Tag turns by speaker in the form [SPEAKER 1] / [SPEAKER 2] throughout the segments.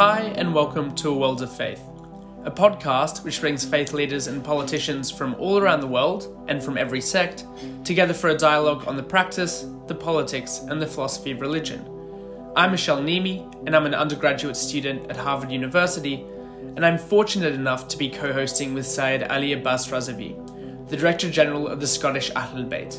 [SPEAKER 1] Hi, and welcome to A World of Faith, a podcast which brings faith leaders and politicians from all around the world and from every sect together for a dialogue on the practice, the politics, and the philosophy of religion. I'm Michel Nehme, and I'm an undergraduate student at Harvard University, and I'm fortunate enough to be co hosting with Sayed Ali Abbas Razawi, the Director General of the Scottish Ahlul Bayt.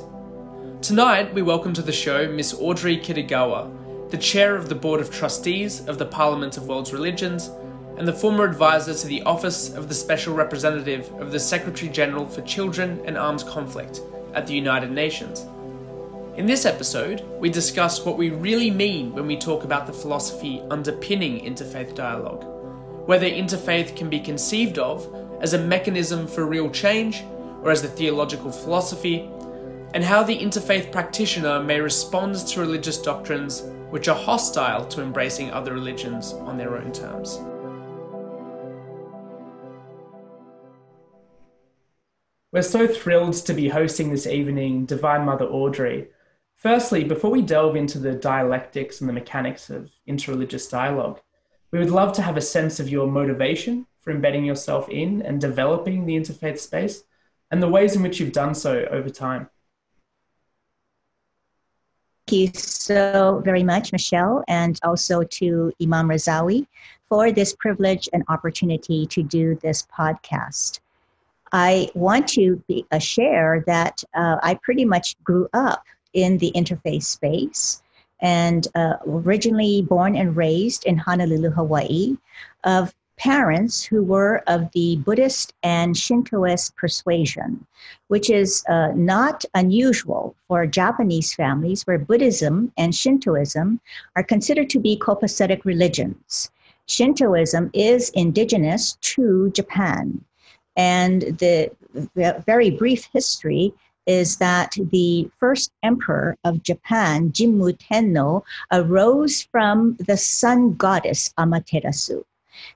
[SPEAKER 1] Tonight, we welcome to the show Miss Audrey Kitagawa the chair of the Board of Trustees of the Parliament of World Religions, and the former advisor to the Office of the Special Representative of the Secretary General for Children and Armed Conflict at the United Nations. In this episode, we discuss what we really mean when we talk about the philosophy underpinning interfaith dialogue, whether interfaith can be conceived of as a mechanism for real change or as a theological philosophy, and how the interfaith practitioner may respond to religious doctrines which are hostile to embracing other religions on their own terms. We're so thrilled to be hosting this evening Divine Mother Audrey. Firstly, before we delve into the dialectics and the mechanics of interreligious dialogue, we would love to have a sense of your motivation for embedding yourself in and developing the interfaith space and the ways in which you've done so over time
[SPEAKER 2] you so very much, Michel, and also to Imam Razawi for this privilege and opportunity to do this podcast. I want to be, uh, share that uh, I pretty much grew up in the interfaith space and uh, originally born and raised in Honolulu, Hawaii, of parents who were of the Buddhist and Shintoist persuasion, which is uh, not unusual for Japanese families where Buddhism and Shintoism are considered to be copacetic religions. Shintoism is indigenous to Japan. And the very brief history is that the first emperor of Japan, Jimmu Tenno, arose from the sun goddess Amaterasu.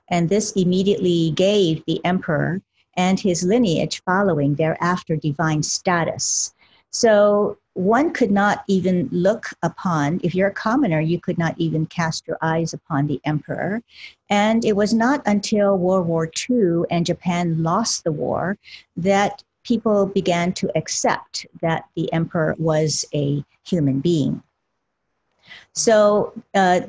[SPEAKER 2] And this immediately gave the emperor and his lineage following thereafter divine status. So one could not even look upon, if you're a commoner, you could not even cast your eyes upon the emperor. And it was not until World War II and Japan lost the war that people began to accept that the emperor was a human being. So uh,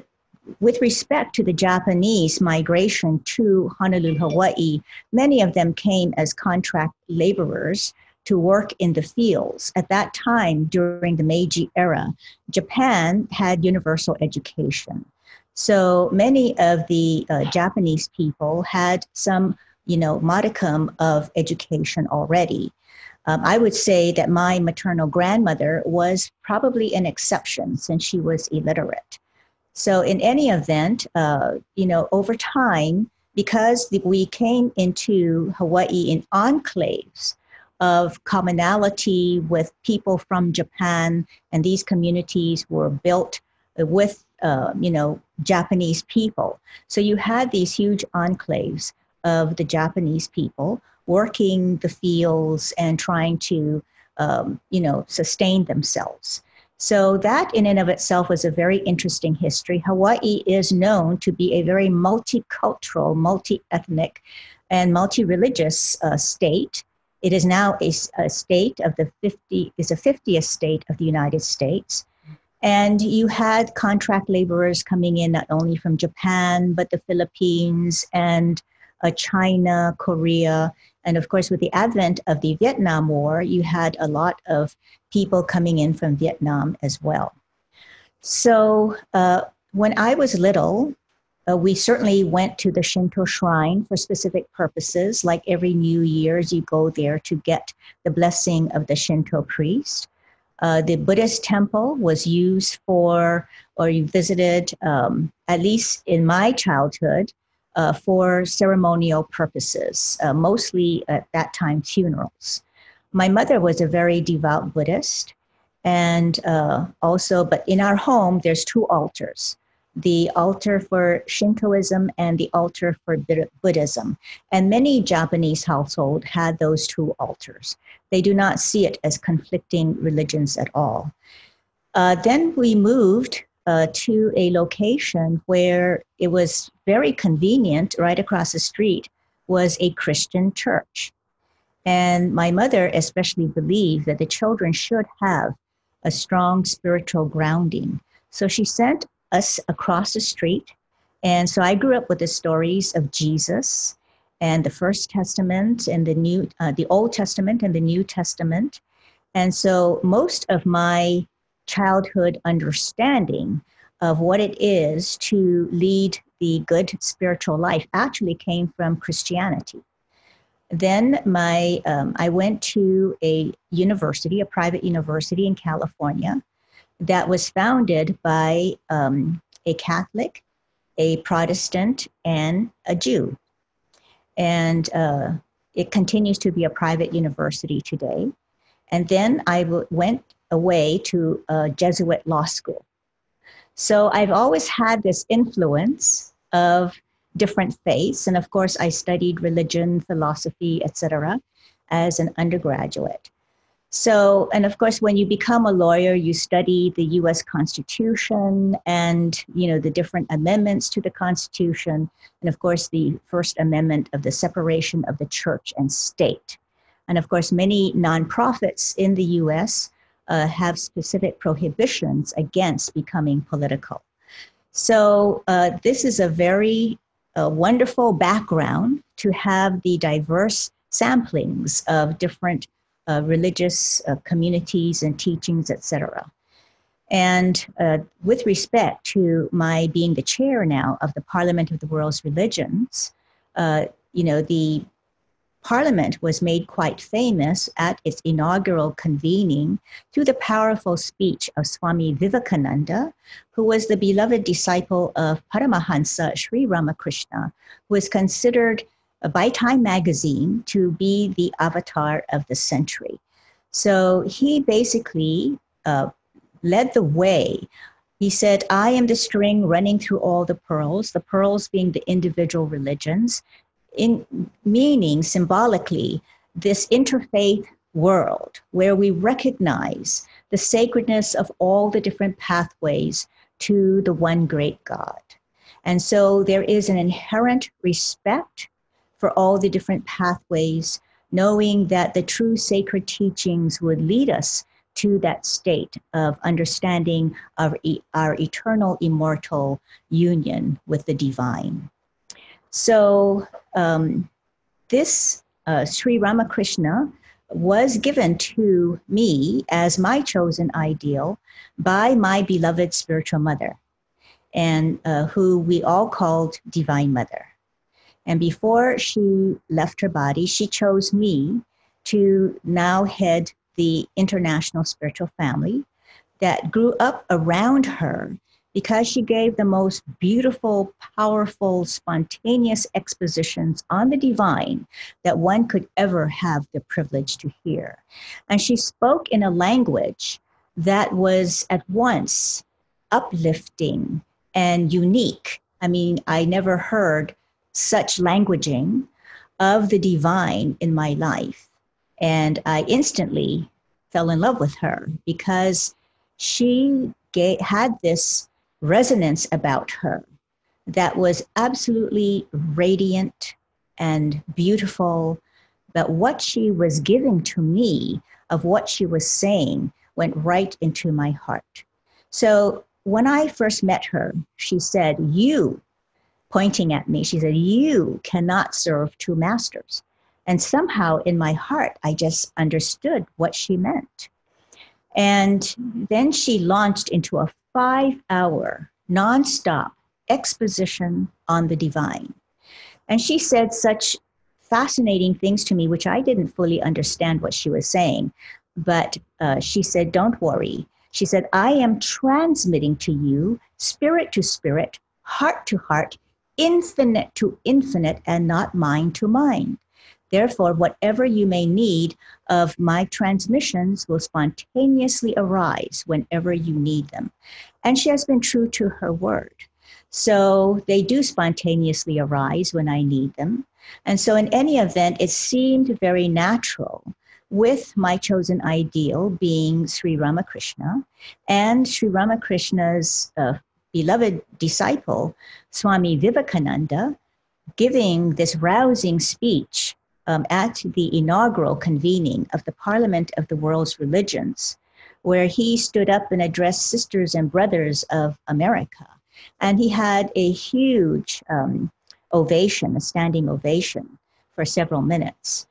[SPEAKER 2] with respect to the Japanese migration to Honolulu, Hawaii, many of them came as contract laborers to work in the fields. At that time, during the Meiji era, Japan had universal education. So many of the uh, Japanese people had some, you know, modicum of education already. Um, I would say that my maternal grandmother was probably an exception since she was illiterate. So in any event, uh, you know, over time, because we came into Hawaii in enclaves of commonality with people from Japan, and these communities were built with, uh, you know, Japanese people. So you had these huge enclaves of the Japanese people working the fields and trying to, um, you know, sustain themselves. So, that in and of itself was a very interesting history. Hawaii is known to be a very multicultural, multi ethnic, and multi religious uh, state. It is now a, a, state of the 50, is a 50th state of the United States. And you had contract laborers coming in not only from Japan, but the Philippines and uh, China, Korea, and of course, with the advent of the Vietnam War, you had a lot of people coming in from Vietnam as well. So uh, when I was little, uh, we certainly went to the Shinto shrine for specific purposes. Like every New Year's, you go there to get the blessing of the Shinto priest. Uh, the Buddhist temple was used for, or you visited, um, at least in my childhood, uh, for ceremonial purposes, uh, mostly at that time funerals. My mother was a very devout Buddhist, and uh, also, but in our home, there's two altars the altar for Shintoism and the altar for Buddhism. And many Japanese households had those two altars. They do not see it as conflicting religions at all. Uh, then we moved uh, to a location where it was very convenient, right across the street was a Christian church. And my mother especially believed that the children should have a strong spiritual grounding. So she sent us across the street. And so I grew up with the stories of Jesus and the First Testament and the New, uh, the Old Testament and the New Testament. And so most of my childhood understanding of what it is to lead the good spiritual life actually came from Christianity. Then my um, I went to a university, a private university in California, that was founded by um, a Catholic, a Protestant, and a Jew, and uh, it continues to be a private university today. And then I w- went away to a Jesuit law school. So I've always had this influence of different faiths. And of course, I studied religion, philosophy, etc., as an undergraduate. So, and of course, when you become a lawyer, you study the U.S. Constitution and you know the different amendments to the Constitution, and of course, the First Amendment of the separation of the church and state. And of course, many nonprofits in the U.S. Uh, have specific prohibitions against becoming political. So, uh, this is a very a wonderful background to have the diverse samplings of different uh, religious uh, communities and teachings, etc. And uh, with respect to my being the chair now of the Parliament of the World's Religions, uh, you know, the Parliament was made quite famous at its inaugural convening through the powerful speech of Swami Vivekananda, who was the beloved disciple of Paramahansa Sri Ramakrishna, who is considered by Time magazine to be the avatar of the century. So he basically uh, led the way. He said, I am the string running through all the pearls, the pearls being the individual religions, in meaning symbolically this interfaith world where we recognize the sacredness of all the different pathways to the one great God. And so there is an inherent respect for all the different pathways, knowing that the true sacred teachings would lead us to that state of understanding of our eternal, immortal union with the divine. So um, this uh, Sri Ramakrishna was given to me as my chosen ideal by my beloved spiritual mother, and uh, who we all called Divine Mother. And before she left her body, she chose me to now head the international spiritual family that grew up around her because she gave the most beautiful, powerful, spontaneous expositions on the divine that one could ever have the privilege to hear. And she spoke in a language that was at once uplifting and unique. I mean, I never heard such languaging of the divine in my life. And I instantly fell in love with her because she had this resonance about her that was absolutely radiant and beautiful. But what she was giving to me of what she was saying went right into my heart. So when I first met her, she said, You, pointing at me, she said, You cannot serve two masters. And somehow in my heart, I just understood what she meant. And then she launched into a five hour nonstop exposition on the divine. And she said such fascinating things to me, which I didn't fully understand what she was saying. But uh, she said, Don't worry. She said, I am transmitting to you, spirit to spirit, heart to heart, infinite to infinite, and not mind to mind. Therefore, whatever you may need of my transmissions will spontaneously arise whenever you need them. And she has been true to her word. So they do spontaneously arise when I need them. And so, in any event, it seemed very natural with my chosen ideal being Sri Ramakrishna and Sri Ramakrishna's uh, beloved disciple, Swami Vivekananda, giving this rousing speech um, at the inaugural convening of the Parliament of the World's Religions, where he stood up and addressed sisters and brothers of America. And he had a huge um, ovation, a standing ovation for several minutes.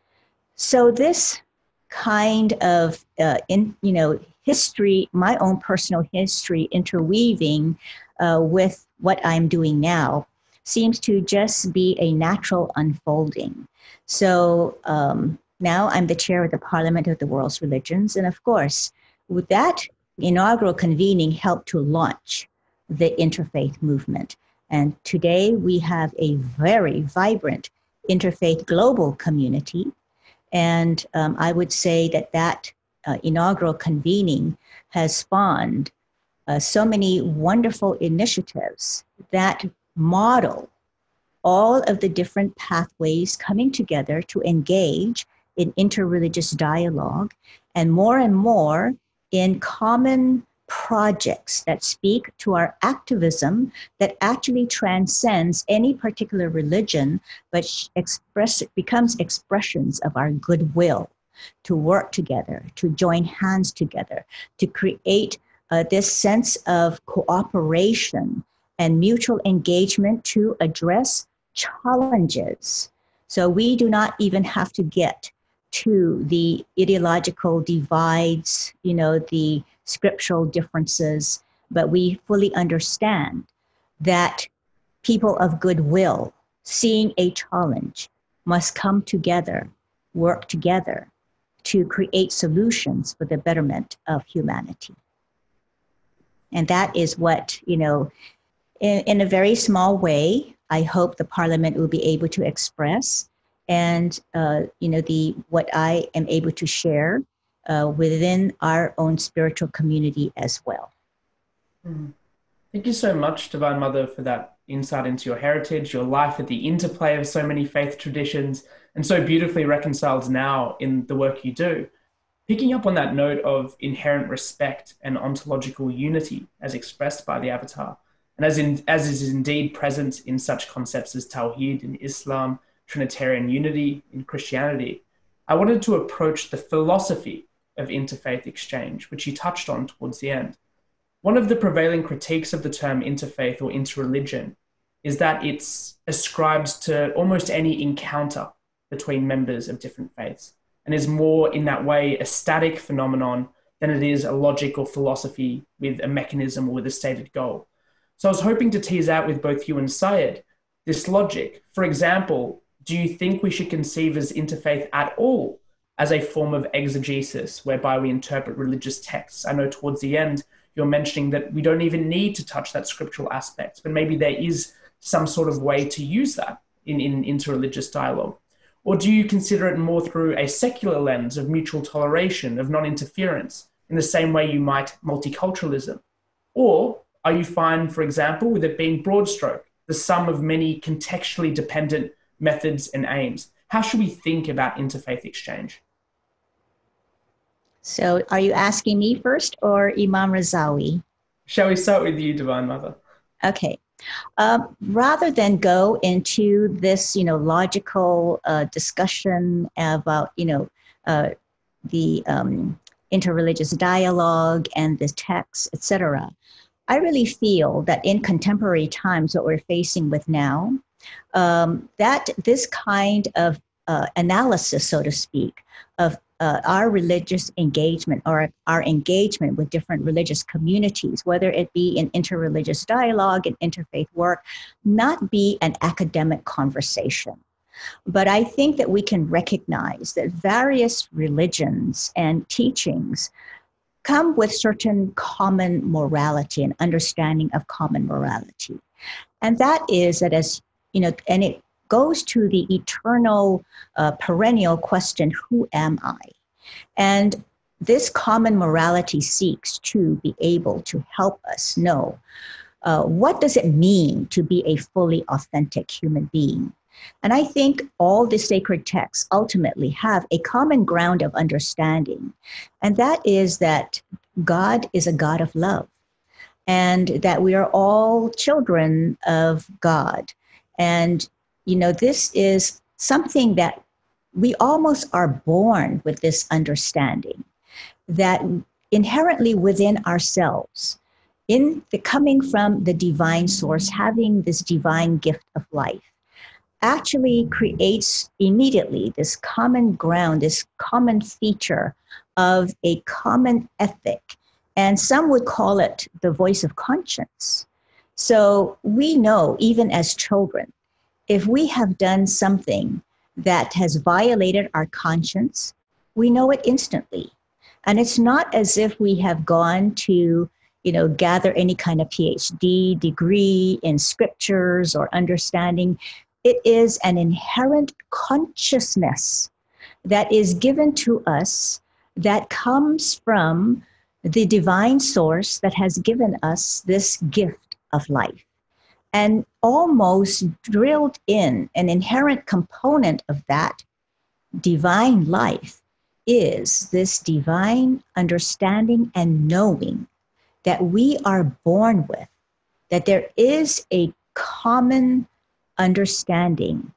[SPEAKER 2] So this kind of uh, in you know history, my own personal history interweaving uh, with what I'm doing now seems to just be a natural unfolding. So um, now I'm the chair of the Parliament of the World's Religions, and of course, with that inaugural convening helped to launch the interfaith movement. And today we have a very vibrant interfaith global community. And um, I would say that that uh, inaugural convening has spawned uh, so many wonderful initiatives that model all of the different pathways coming together to engage in interreligious dialogue and more and more in common projects that speak to our activism that actually transcends any particular religion but express becomes expressions of our goodwill to work together to join hands together to create uh, this sense of cooperation and mutual engagement to address challenges so we do not even have to get to the ideological divides you know the scriptural differences, but we fully understand that people of goodwill, seeing a challenge, must come together, work together to create solutions for the betterment of humanity. And that is what, you know, in, in a very small way, I hope the Parliament will be able to express and uh, you know the what I am able to share uh, within our own spiritual community as well.
[SPEAKER 1] Mm. Thank you so much, Divine Mother, for that insight into your heritage, your life at the interplay of so many faith traditions, and so beautifully reconciled now in the work you do. Picking up on that note of inherent respect and ontological unity as expressed by the Avatar, and as, in, as is indeed present in such concepts as Tawhid in Islam, Trinitarian unity in Christianity, I wanted to approach the philosophy of interfaith exchange, which you touched on towards the end. One of the prevailing critiques of the term interfaith or interreligion is that it's ascribed to almost any encounter between members of different faiths and is more in that way a static phenomenon than it is a logic or philosophy with a mechanism or with a stated goal. So I was hoping to tease out with both you and Sayed this logic. For example, do you think we should conceive as interfaith at all as a form of exegesis whereby we interpret religious texts. I know towards the end you're mentioning that we don't even need to touch that scriptural aspect, but maybe there is some sort of way to use that in, in interreligious dialogue. Or do you consider it more through a secular lens of mutual toleration, of non interference, in the same way you might multiculturalism? Or are you fine, for example, with it being broad stroke, the sum of many contextually dependent methods and aims? How should we think about interfaith exchange?
[SPEAKER 2] So, are you asking me first or Imam Razawi?
[SPEAKER 1] Shall we start with you, Divine Mother?
[SPEAKER 2] Okay. Um, rather than go into this, you know, logical uh, discussion about, you know, uh, the um, interreligious dialogue and the text, etc., I really feel that in contemporary times, what we're facing with now, um, that this kind of uh, analysis, so to speak, of uh, our religious engagement or our engagement with different religious communities, whether it be in interreligious dialogue and interfaith work, not be an academic conversation. But I think that we can recognize that various religions and teachings come with certain common morality and understanding of common morality. And that is that as you know, and it goes to the eternal, uh, perennial question who am I? And this common morality seeks to be able to help us know uh, what does it mean to be a fully authentic human being And I think all the sacred texts ultimately have a common ground of understanding, and that is that God is a God of love, and that we are all children of God. And, you know, this is something that we almost are born with this understanding that inherently within ourselves, in the coming from the divine source, having this divine gift of life, actually creates immediately this common ground, this common feature of a common ethic. And some would call it the voice of conscience. So we know, even as children, if we have done something that has violated our conscience, we know it instantly. And it's not as if we have gone to, you know, gather any kind of PhD degree in scriptures or understanding. It is an inherent consciousness that is given to us that comes from the divine source that has given us this gift of life. And almost drilled in an inherent component of that divine life is this divine understanding and knowing that we are born with, that there is a common understanding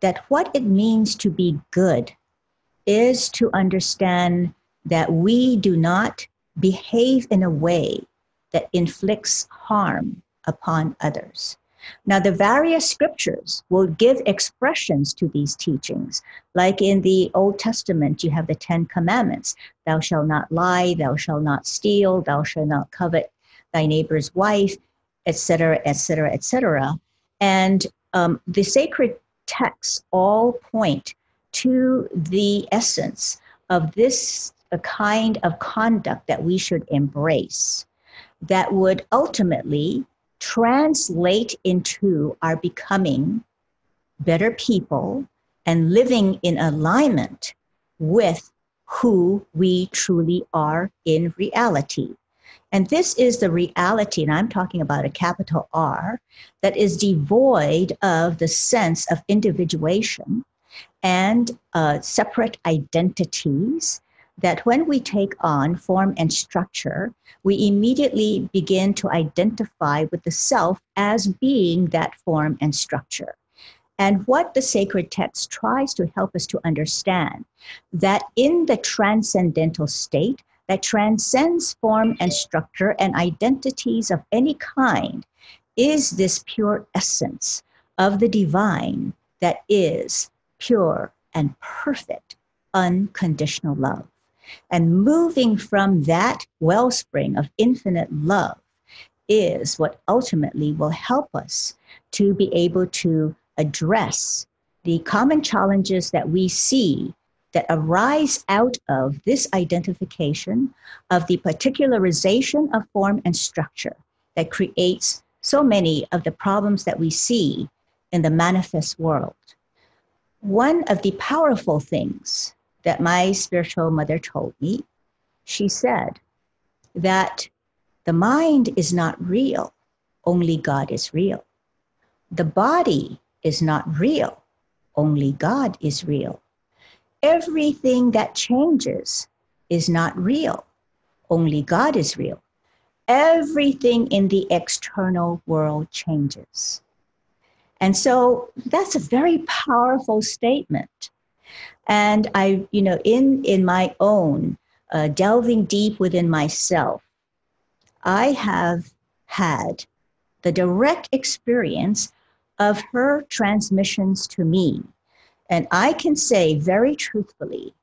[SPEAKER 2] that what it means to be good is to understand that we do not behave in a way that inflicts harm upon others. Now, the various scriptures will give expressions to these teachings. Like in the Old Testament, you have the Ten Commandments Thou shalt not lie, thou shalt not steal, thou shalt not covet thy neighbor's wife, etc., etc., etc. And um, the sacred texts all point to the essence of this a kind of conduct that we should embrace that would ultimately translate into our becoming better people and living in alignment with who we truly are in reality. And this is the reality, and I'm talking about a capital R, that is devoid of the sense of individuation and uh, separate identities that when we take on form and structure, we immediately begin to identify with the self as being that form and structure. And what the sacred text tries to help us to understand that in the transcendental state that transcends form and structure and identities of any kind is this pure essence of the divine that is pure and perfect unconditional love. And moving from that wellspring of infinite love is what ultimately will help us to be able to address the common challenges that we see that arise out of this identification of the particularization of form and structure that creates so many of the problems that we see in the manifest world. One of the powerful things that my spiritual mother told me. She said that the mind is not real, only God is real. The body is not real, only God is real. Everything that changes is not real, only God is real. Everything in the external world changes. And so that's a very powerful statement and I, you know, in in my own uh, delving deep within myself, I have had the direct experience of her transmissions to me. And I can say very truthfully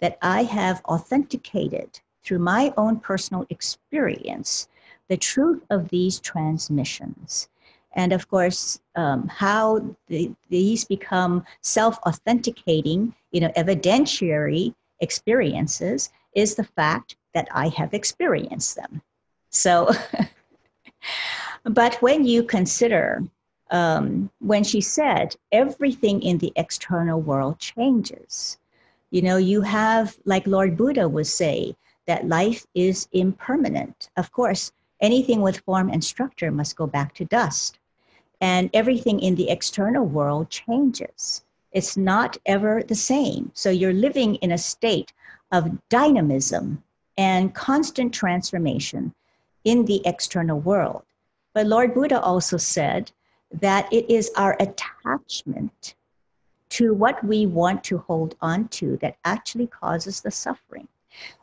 [SPEAKER 2] that I have authenticated through my own personal experience the truth of these transmissions. And of course um, how the, these become self-authenticating you know evidentiary experiences is the fact that i have experienced them. So but when you consider um, when she said everything in the external world changes you know you have like lord buddha would say that life is impermanent of course anything with form and structure must go back to dust and everything in the external world changes. It's not ever the same. So you're living in a state of dynamism and constant transformation in the external world. But Lord Buddha also said that it is our attachment to what we want to hold on to that actually causes the suffering.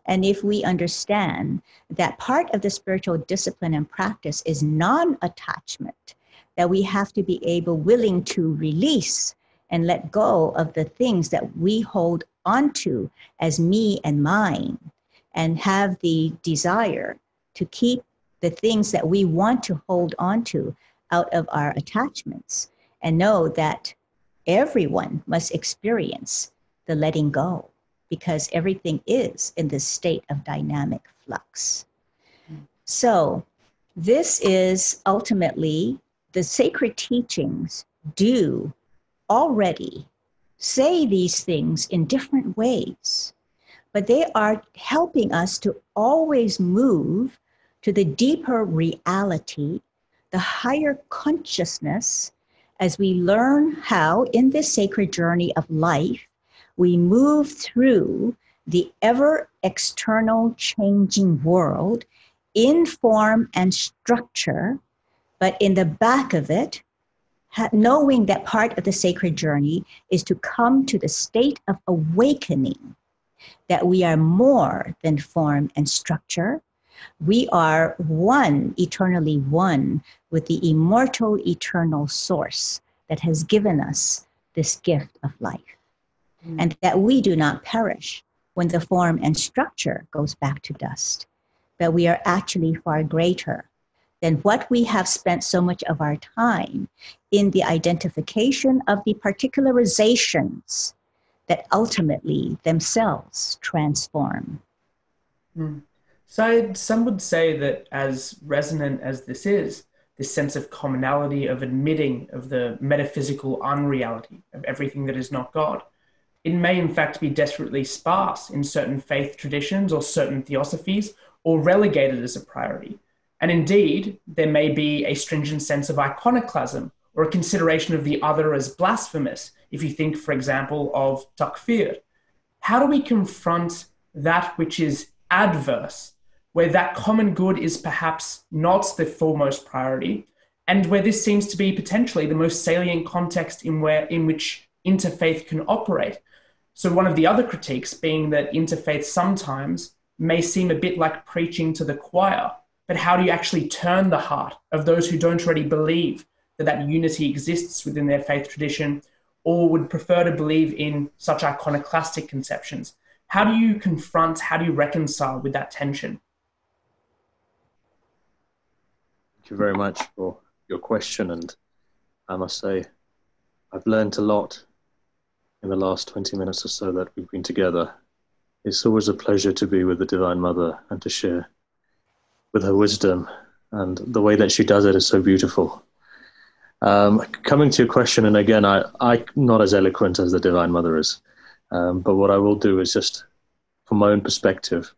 [SPEAKER 2] And if we understand that part of the spiritual discipline and practice is non attachment, that we have to be able, willing to release and let go of the things that we hold onto as me and mine, and have the desire to keep the things that we want to hold on to out of our attachments, and know that everyone must experience the letting go because everything is in this state of dynamic flux. So, this is ultimately the sacred teachings do already say these things in different ways, but they are helping us to always move to the deeper reality, the higher consciousness, as we learn how, in this sacred journey of life, we move through the ever external changing world in form and structure, but in the back of it, knowing that part of the sacred journey is to come to the state of awakening that we are more than form and structure. We are one, eternally one, with the immortal, eternal source that has given us this gift of life mm. and that we do not perish when the form and structure goes back to dust, but we are actually far greater than what we have spent so much of our time in the identification of the particularizations that ultimately themselves transform.
[SPEAKER 1] Mm. So, some would say that as resonant as this is, this sense of commonality of admitting of the metaphysical unreality of everything that is not God, it may in fact be desperately sparse in certain faith traditions or certain theosophies, or relegated as a priority. And indeed, there may be a stringent sense of iconoclasm or a consideration of the other as blasphemous, if you think, for example, of takfir. How do we confront that which is adverse, where that common good is perhaps not the foremost priority, and where this seems to be potentially the most salient context in, where, in which interfaith can operate? So, one of the other critiques being that interfaith sometimes may seem a bit like preaching to the choir, but how do you actually turn the heart of those who don't already believe that that unity exists within their faith tradition or would prefer to believe in such iconoclastic conceptions? How do you confront, how do you reconcile with that tension?
[SPEAKER 3] Thank you very much for your question. And I must say, I've learned a lot in the last 20 minutes or so that we've been together. It's always a pleasure to be with the Divine Mother and to share with her wisdom. And the way that she does it is so beautiful. Um, coming to your question, and again, I, I'm not as eloquent as the Divine Mother is, um, but what I will do is just from my own perspective,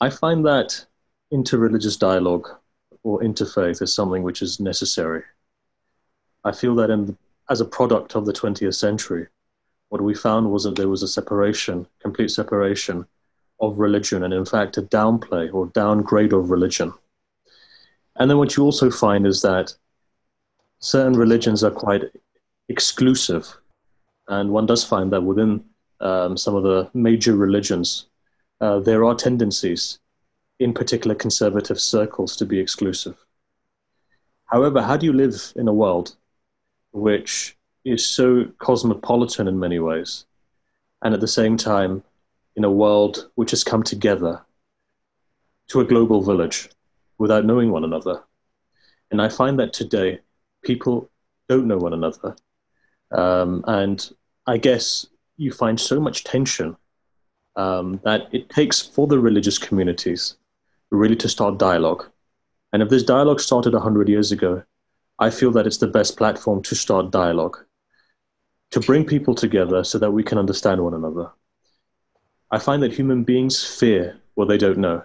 [SPEAKER 3] I find that interreligious dialogue or interfaith is something which is necessary. I feel that in, as a product of the 20th century, what we found was that there was a separation, complete separation of religion, and in fact, a downplay or downgrade of religion. And then what you also find is that certain religions are quite exclusive. And one does find that within um, some of the major religions, uh, there are tendencies in particular conservative circles to be exclusive. However, how do you live in a world which is so cosmopolitan in many ways, and at the same time, in a world which has come together to a global village without knowing one another. And I find that today people don't know one another. Um, and I guess you find so much tension um, that it takes for the religious communities really to start dialogue. And if this dialogue started 100 years ago, I feel that it's the best platform to start dialogue to bring people together so that we can understand one another. I find that human beings fear what they don't know.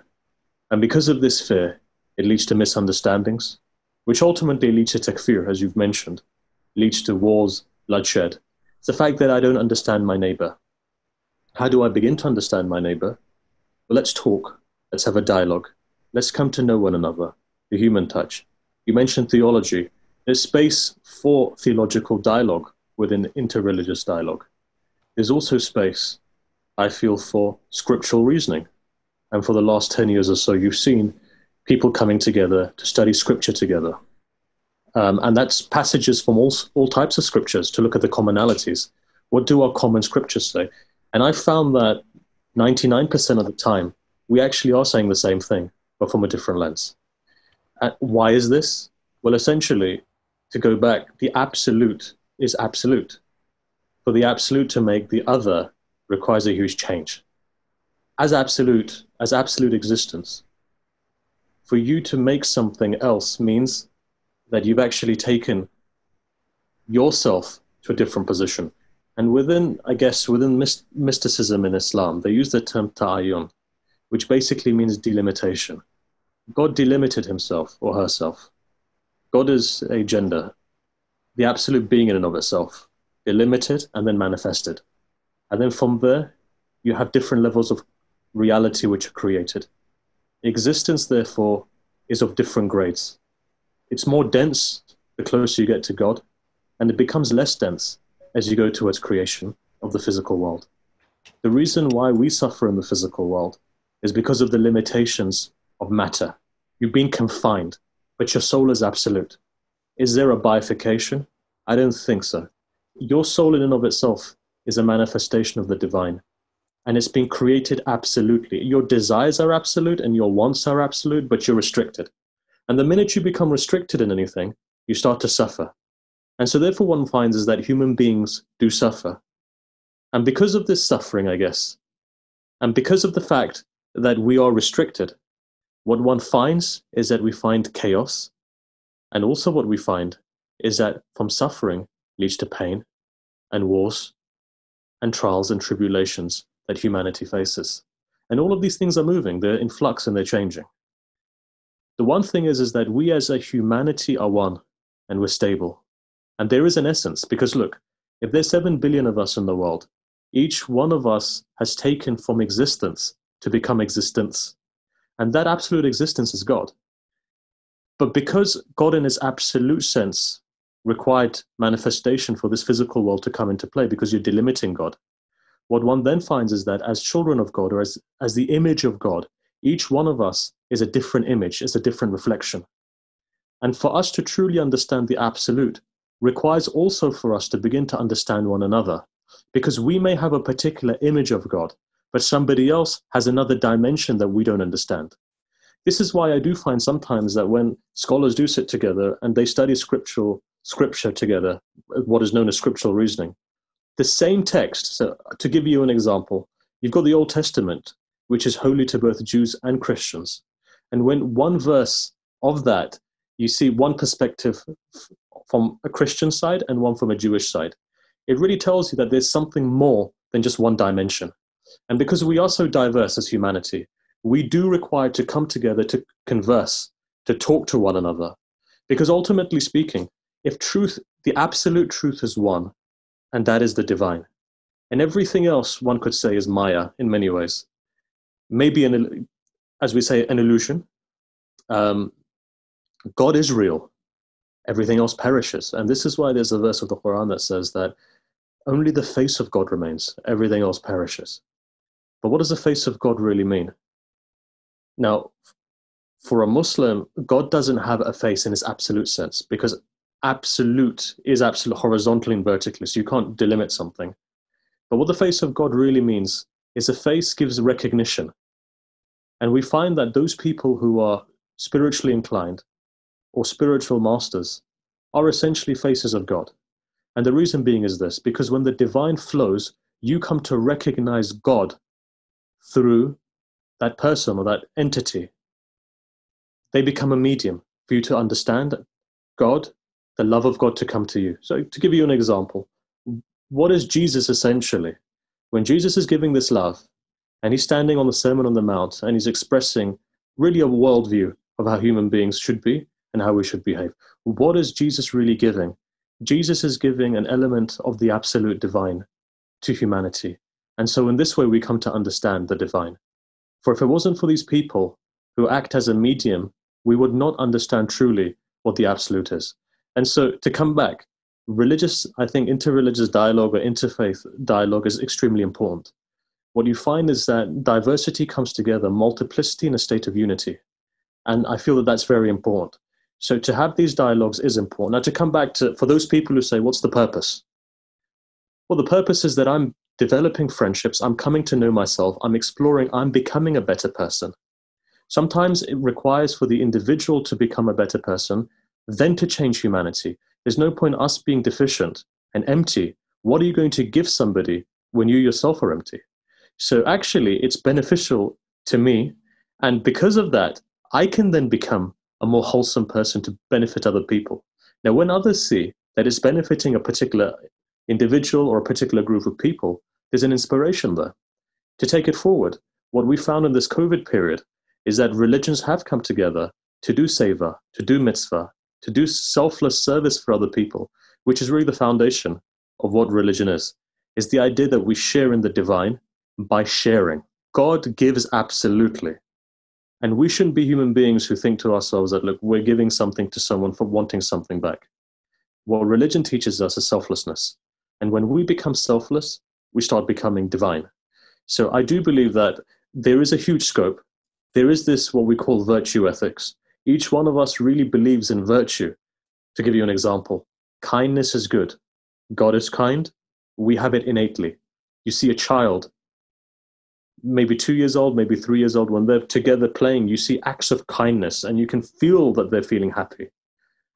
[SPEAKER 3] And because of this fear, it leads to misunderstandings, which ultimately leads to takfir, as you've mentioned. leads to wars, bloodshed. It's the fact that I don't understand my neighbor. How do I begin to understand my neighbor? Well, let's talk. Let's have a dialogue. Let's come to know one another. The human touch. You mentioned theology. There's space for theological dialogue within interreligious dialogue. There's also space, I feel, for scriptural reasoning. And for the last 10 years or so, you've seen people coming together to study scripture together. Um, and that's passages from all, all types of scriptures to look at the commonalities. What do our common scriptures say? And I found that 99% of the time, we actually are saying the same thing, but from a different lens. And why is this? Well, essentially, to go back, the absolute is absolute. For the absolute to make the other requires a huge change. As absolute, as absolute existence, for you to make something else means that you've actually taken yourself to a different position. And within, I guess, within mysticism in Islam, they use the term ta'ayun, which basically means delimitation. God delimited himself or herself. God is a gender, the absolute being in and of itself, delimited and then manifested. And then from there, you have different levels of reality which are created. Existence, therefore, is of different grades. It's more dense the closer you get to God, and it becomes less dense as you go towards creation of the physical world. The reason why we suffer in the physical world is because of the limitations of matter. You've been confined, but your soul is absolute. Is there a bifurcation? I don't think so. Your soul, in and of itself, is a manifestation of the divine and it's been created absolutely. Your desires are absolute and your wants are absolute, but you're restricted. And the minute you become restricted in anything, you start to suffer. And so, therefore, one finds is that human beings do suffer. And because of this suffering, I guess, and because of the fact that we are restricted, what one finds is that we find chaos. And also, what we find is that from suffering leads to pain and wars and trials and tribulations that humanity faces. And all of these things are moving, they're in flux and they're changing. The one thing is, is that we as a humanity are one and we're stable. And there is an essence, because look, if there's 7 billion of us in the world, each one of us has taken from existence to become existence. And that absolute existence is God. But because God, in his absolute sense, required manifestation for this physical world to come into play, because you're delimiting God, what one then finds is that as children of God or as, as the image of God, each one of us is a different image, is a different reflection. And for us to truly understand the absolute requires also for us to begin to understand one another. Because we may have a particular image of God, but somebody else has another dimension that we don't understand. This is why I do find sometimes that when scholars do sit together and they study scriptural scripture together, what is known as scriptural reasoning, the same text. So, to give you an example, you've got the Old Testament, which is holy to both Jews and Christians. And when one verse of that, you see one perspective from a Christian side and one from a Jewish side, it really tells you that there's something more than just one dimension. And because we are so diverse as humanity, we do require to come together to converse, to talk to one another. Because ultimately speaking, if truth, the absolute truth is one, and that is the divine. And everything else, one could say, is Maya in many ways. Maybe, an, as we say, an illusion. Um, God is real. Everything else perishes. And this is why there's a verse of the Quran that says that only the face of God remains, everything else perishes. But what does the face of God really mean? Now, for a Muslim, God doesn't have a face in its absolute sense because absolute is absolute horizontally and vertically, so you can't delimit something. But what the face of God really means is a face gives recognition. And we find that those people who are spiritually inclined or spiritual masters are essentially faces of God. And the reason being is this because when the divine flows, you come to recognize God through that person or that entity. They become a medium for you to understand God the love of God to come to you. So, to give you an example, what is Jesus essentially? When Jesus is giving this love, and he's standing on the Sermon on the Mount, and he's expressing really a worldview of how human beings should be and how we should behave. What is Jesus really giving? Jesus is giving an element of the absolute divine to humanity. And so, in this way, we come to understand the divine. For if it wasn't for these people who act as a medium, we would not understand truly what the absolute is. And so, to come back, religious, I think, interreligious dialogue or interfaith dialogue is extremely important. What you find is that diversity comes together, multiplicity in a state of unity. And I feel that that's very important. So, to have these dialogues is important. Now, to come back to, for those people who say, what's the purpose? Well, the purpose is that I'm developing friendships, I'm coming to know myself, I'm exploring, I'm becoming a better person. Sometimes it requires for the individual to become a better person, then to change humanity. There's no point us being deficient and empty. What are you going to give somebody when you yourself are empty? So actually, it's beneficial to me. And because of that, I can then become a more wholesome person to benefit other people. Now, when others see that it's benefiting a particular individual or a particular group of people, there's an inspiration there to take it forward. What we found in this COVID period is that religions have come together to do seva, to do mitzvah, to do selfless service for other people, which is really the foundation of what religion is. Is the idea that we share in the divine by sharing. God gives absolutely. And we shouldn't be human beings who think to ourselves that, look, we're giving something to someone for wanting something back. What religion teaches us is selflessness. And when we become selfless, we start becoming divine. So I do believe that there is a huge scope. There is this, what we call virtue ethics. Each one of us really believes in virtue. To give you an example, kindness is good. God is kind. We have it innately. You see a child, maybe two years old, maybe three years old, when they're together playing, you see acts of kindness and you can feel that they're feeling happy.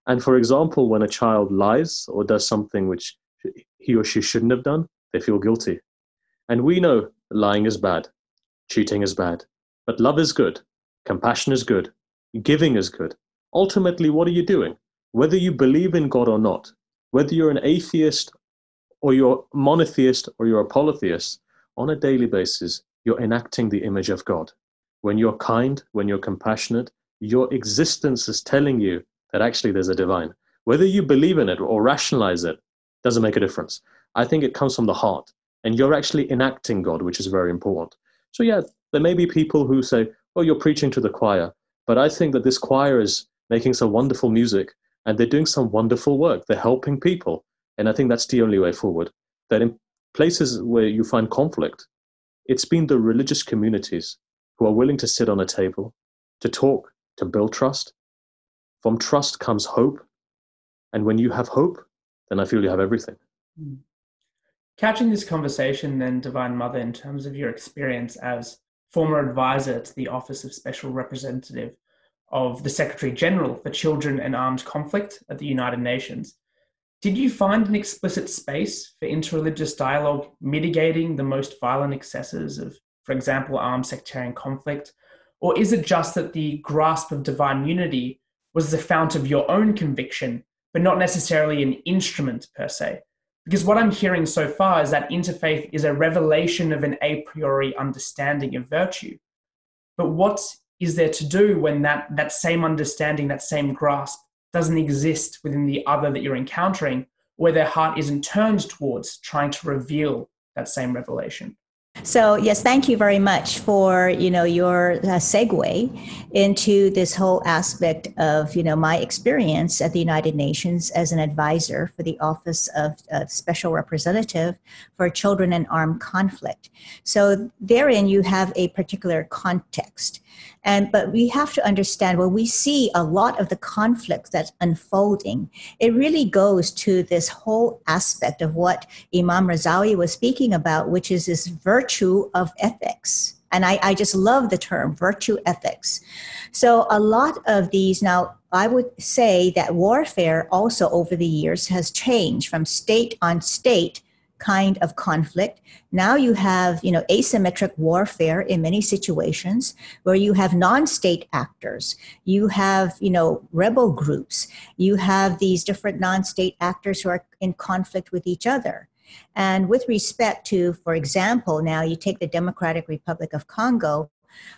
[SPEAKER 3] And for example, when a child lies or does something which he or she shouldn't have done, they feel guilty. And we know lying is bad, cheating is bad, but love is good, compassion is good, giving is good. Ultimately, what are you doing? Whether you believe in God or not, whether you're an atheist or you're monotheist or you're a polytheist, on a daily basis, you're enacting the image of God. When you're kind, when you're compassionate, your existence is telling you that actually there's a divine. Whether you believe in it or rationalize it doesn't make a difference. I think it comes from the heart. And you're actually enacting God, which is very important. So, yeah, there may be people who say, oh, you're preaching to the choir. But I think that this choir is making some wonderful music and they're doing some wonderful work. They're helping people. And I think that's the only way forward. That in places where you find conflict, it's been the religious communities who are willing to sit on a table, to talk, to build trust. From trust comes hope. And when you have hope, then I feel you have everything. Mm.
[SPEAKER 1] Catching this conversation, then, Divine Mother, in terms of your experience as former advisor to the Office of Special Representative of the Secretary General for Children and Armed Conflict at the United Nations, did you find an explicit space for interreligious dialogue mitigating the most violent excesses of, for example, armed sectarian conflict? Or is it just that the grasp of divine unity was the fount of your own conviction, but not necessarily an instrument per se? Because what I'm hearing so far is that interfaith is a revelation of an a priori understanding of virtue. But what is there to do when that, that same understanding, that same grasp, doesn't exist within the other that you're encountering, where their heart isn't turned towards trying to reveal that same revelation?
[SPEAKER 2] So yes, thank you very much for you know your uh, segue into this whole aspect of you know my experience at the United Nations as an advisor for the Office of Special Representative for Children in Armed Conflict. So therein you have a particular context. And but we have to understand when we see a lot of the conflicts that's unfolding, it really goes to this whole aspect of what Imam Razawi was speaking about, which is this virtue of ethics. And I, I just love the term virtue ethics. So a lot of these now I would say that warfare also over the years has changed from state on state kind of conflict. Now you have, you know, asymmetric warfare in many situations where you have non-state actors. You have, you know, rebel groups. You have these different non-state actors who are in conflict with each other. And with respect to, for example, now you take the Democratic Republic of Congo,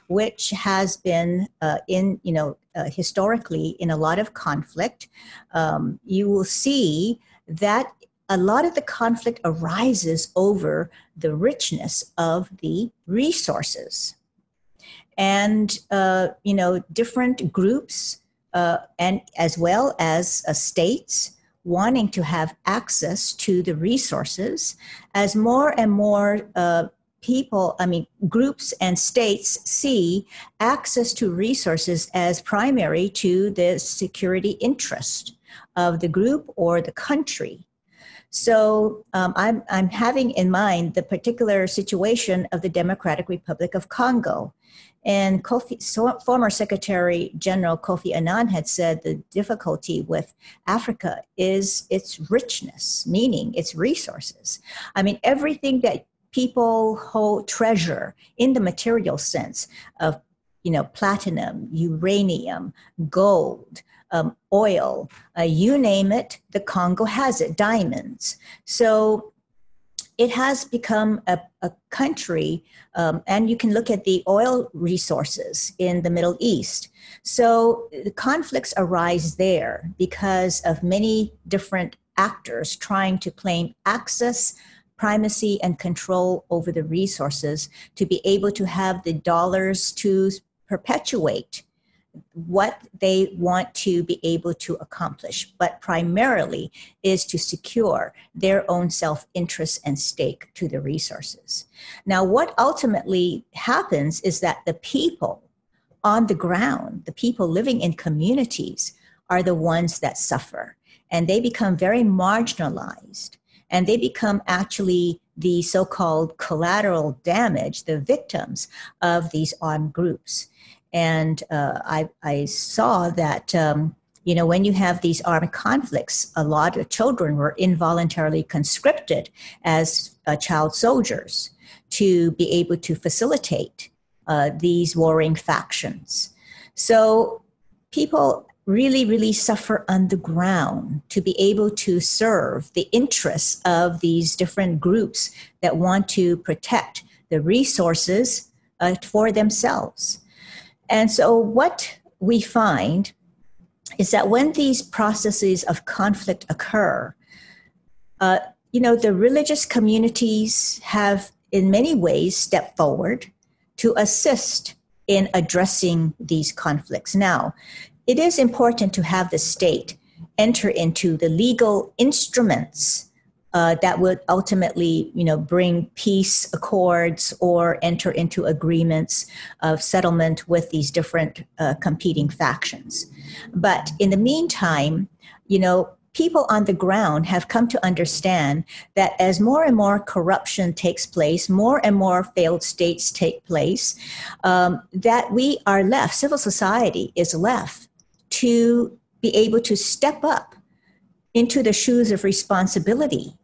[SPEAKER 2] which has been uh, in, you know, uh, historically in a lot of conflict, um, you will see that a lot of the conflict arises over the richness of the resources. And, uh, you know, different groups uh, and as well as uh, states wanting to have access to the resources as more and more uh, people, I mean, groups and states see access to resources as primary to the security interest of the group or the country. So um, I'm, I'm having in mind the particular situation of the Democratic Republic of Congo. And Kofi, so, former Secretary General Kofi Annan had said the difficulty with Africa is its richness, meaning its resources. I mean, everything that people hold treasure in the material sense of, you know, platinum, uranium, gold, um, oil, uh, you name it, the Congo has it, diamonds. So it has become a, a country, um, and you can look at the oil resources in the Middle East. So the conflicts arise there because of many different actors trying to claim access, primacy, and control over the resources to be able to have the dollars to perpetuate what they want to be able to accomplish, but primarily is to secure their own self interest and stake to the resources. Now, what ultimately happens is that the people on the ground, the people living in communities, are the ones that suffer, and they become very marginalized, and they become actually the so called collateral damage, the victims of these armed groups. And uh, I, I, saw that, um, you know, when you have these armed conflicts, a lot of children were involuntarily conscripted as uh, child soldiers to be able to facilitate uh, these warring factions. So people really, really suffer on the ground to be able to serve the interests of these different groups that want to protect the resources uh, for themselves. And so, what we find is that when these processes of conflict occur, uh, you know, the religious communities have, in many ways, stepped forward to assist in addressing these conflicts. Now, it is important to have the state enter into the legal instruments uh, that would ultimately, you know, bring peace accords or enter into agreements of settlement with these different uh, competing factions. But in the meantime, you know, people on the ground have come to understand that as more and more corruption takes place, more and more failed states take place, um, that we are left, civil society is left to be able to step up into the shoes of responsibility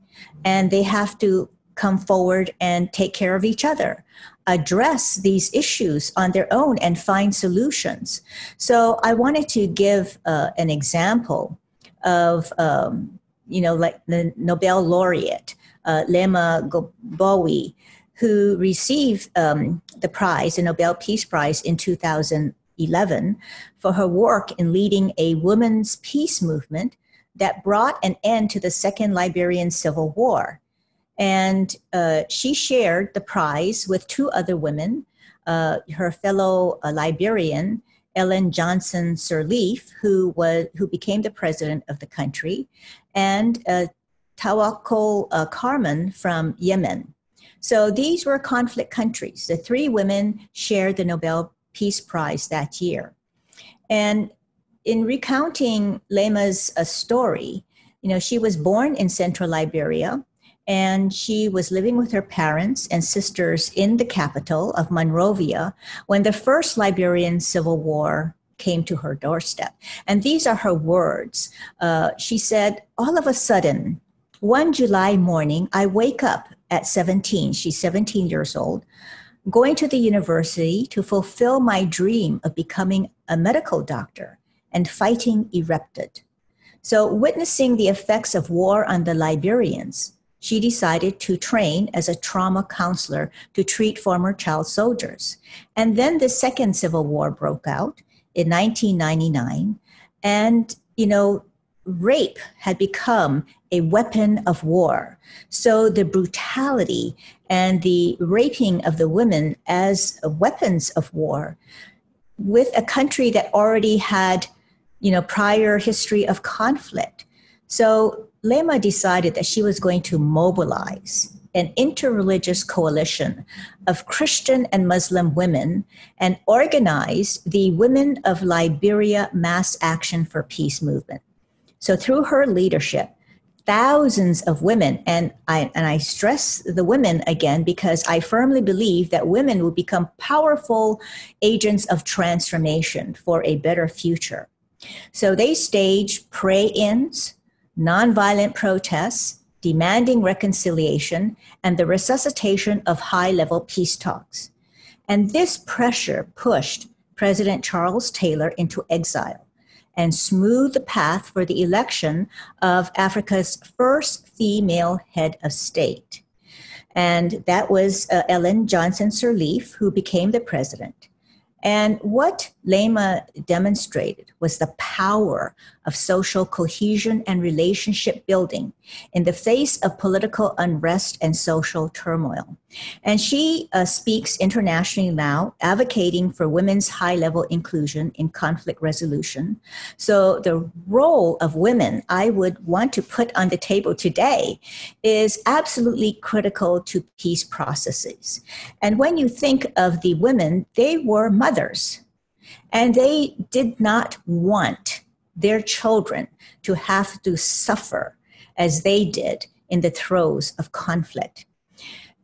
[SPEAKER 2] and they have to come forward and take care of each other address these issues on their own and find solutions. So i wanted to give uh, an example of um, you know like the nobel laureate uh, Leymah Gbowee who received um, the prize the nobel peace prize in 2011 for her work in leading a women's peace movement that brought an end to the Second Liberian Civil War. And uh, she shared the prize with two other women, uh, her fellow uh, Liberian, Ellen Johnson Sirleaf, who, was, who became the president of the country, and uh, Tawakkol uh, Karman from Yemen. So these were conflict countries. The three women shared the Nobel Peace Prize that year. And in recounting Leymah's uh, story, you know, she was born in central Liberia and she was living with her parents and sisters in the capital of Monrovia when the first Liberian Civil War came to her doorstep. And these are her words. Uh, she said, All of a sudden, one July morning, I wake up at 17, she's 17 years old, going to the university to fulfill my dream of becoming a medical doctor and fighting erupted. So, witnessing the effects of war on the Liberians, she decided to train as a trauma counselor to treat former child soldiers. And then the second Civil War broke out in 1999. And, you know, rape had become a weapon of war. So the brutality and the raping of the women as weapons of war with a country that already had, you know, prior history of conflict. So Leymah decided that she was going to mobilize an interreligious coalition of Christian and Muslim women and organize the Women of Liberia Mass Action for Peace movement. So, through her leadership, thousands of women, and I, and I stress the women again because I firmly believe that women will become powerful agents of transformation for a better future. So, they staged pray ins, nonviolent protests, demanding reconciliation, and the resuscitation of high level peace talks. And this pressure pushed President Charles Taylor into exile and smoothed the path for the election of Africa's first female head of state. And that was uh, Ellen Johnson Sirleaf, who became the president. And what Leymah demonstrated was the power of social cohesion and relationship building in the face of political unrest and social turmoil. And she uh, speaks internationally now, advocating for women's high level inclusion in conflict resolution. So, the role of women I would want to put on the table today is absolutely critical to peace processes. And when you think of the women, they were mothers, and they did not want their children to have to suffer as they did in the throes of conflict.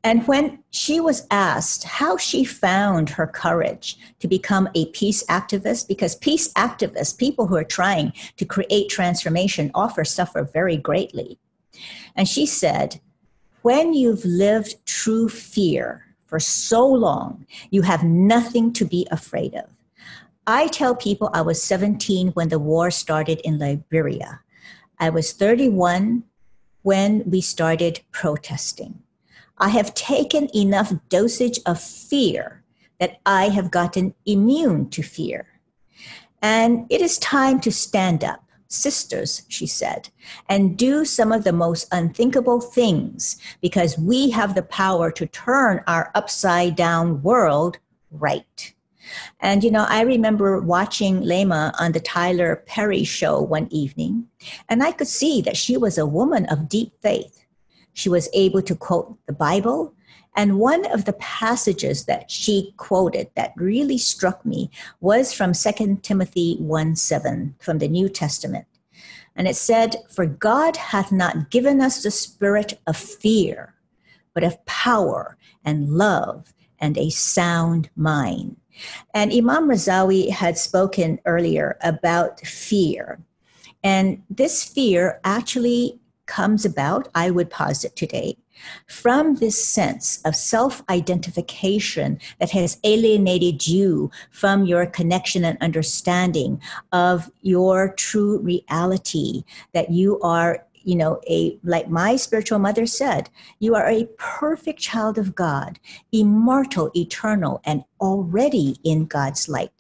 [SPEAKER 2] And when she was asked how she found her courage to become a peace activist, because peace activists, people who are trying to create transformation, often suffer very greatly. And she said, When you've lived true fear for so long, you have nothing to be afraid of. I tell people I was 17 when the war started in Liberia. I was 31 when we started protesting. I have taken enough dosage of fear that I have gotten immune to fear. And it is time to stand up, sisters, she said, and do some of the most unthinkable things because we have the power to turn our upside down world right. And, you know, I remember watching Leymah on the Tyler Perry show one evening, and I could see that she was a woman of deep faith. She was able to quote the Bible. And one of the passages that she quoted that really struck me was from 2 Timothy 1 7 from the New Testament. And it said, For God hath not given us the spirit of fear, but of power and love and a sound mind. And Imam Razawi had spoken earlier about fear. And this fear actually comes about, I would posit today, from this sense of self identification that has alienated you from your connection and understanding of your true reality, that you are you know a like my spiritual mother said you are a perfect child of god immortal eternal and already in god's light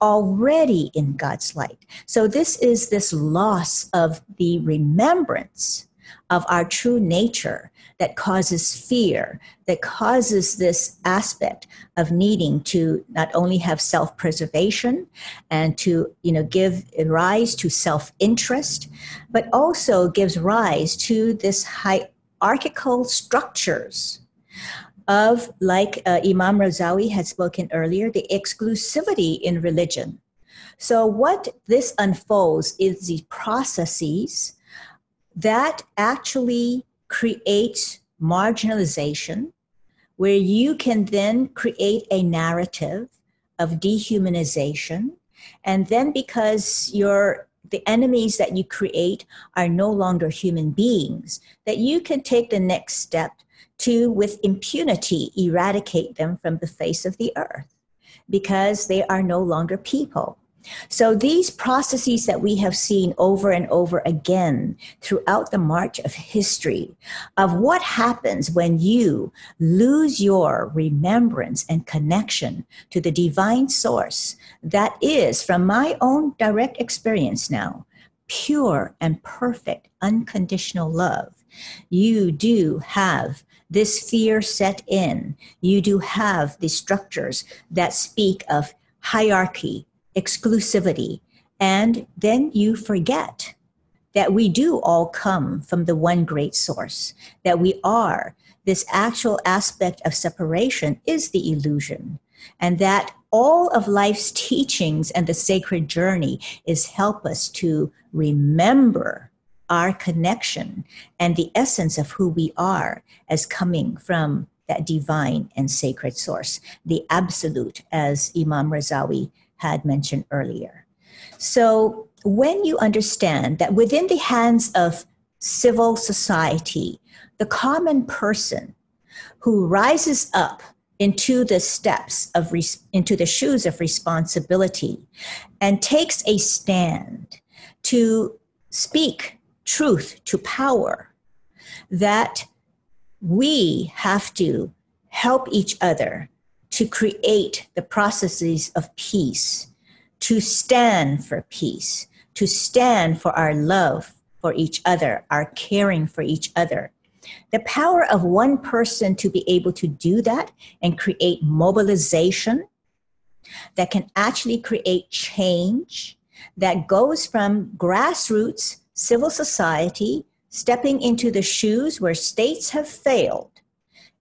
[SPEAKER 2] already in god's light. So this is this loss of the remembrance of our true nature that causes fear, that causes this aspect of needing to not only have self-preservation and to, you know, give rise to self-interest, but also gives rise to this hierarchical structures of, like uh, Imam Razawi had spoken earlier, the exclusivity in religion. So, what this unfolds is the processes that actually creates marginalization where you can then create a narrative of dehumanization. And then because your the enemies that you create are no longer human beings that you can take the next step to with impunity eradicate them from the face of the earth because they are no longer people So these processes that we have seen over and over again throughout the march of history of what happens when you lose your remembrance and connection to the divine source that is, from my own direct experience now, pure and perfect unconditional love. You do have this fear set in. You do have the structures that speak of hierarchy, exclusivity, and then you forget that we do all come from the one great source, that we are. This actual aspect of separation is the illusion, and that all of life's teachings and the sacred journey is help us to remember our connection and the essence of who we are as coming from that divine and sacred source, the absolute, as Imam Razawi had mentioned earlier. So, when you understand that within the hands of civil society, the common person who rises up into the steps of into the shoes of responsibility and takes a stand to speak truth to power that we have to help each other to create the processes of peace, to stand for peace, to stand for our love for each other, our caring for each other. The power of one person to be able to do that and create mobilization that can actually create change that goes from grassroots civil society stepping into the shoes where states have failed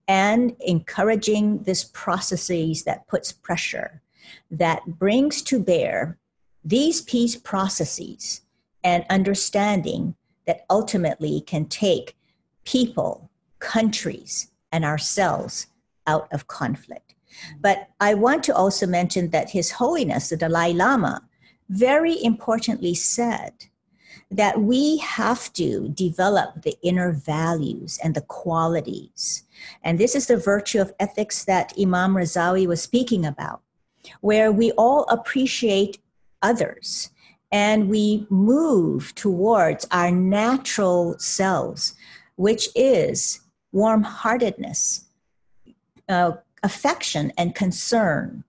[SPEAKER 2] and encouraging this processes that puts pressure that brings to bear these peace processes and understanding that ultimately can take people countries and ourselves out of conflict. But i want to also mention that his holiness the dalai lama very importantly said that we have to develop the inner values and the qualities. And this is the virtue of ethics that Imam Razawi was speaking about, where we all appreciate others and we move towards our natural selves, which is warm heartedness, uh, affection, and concern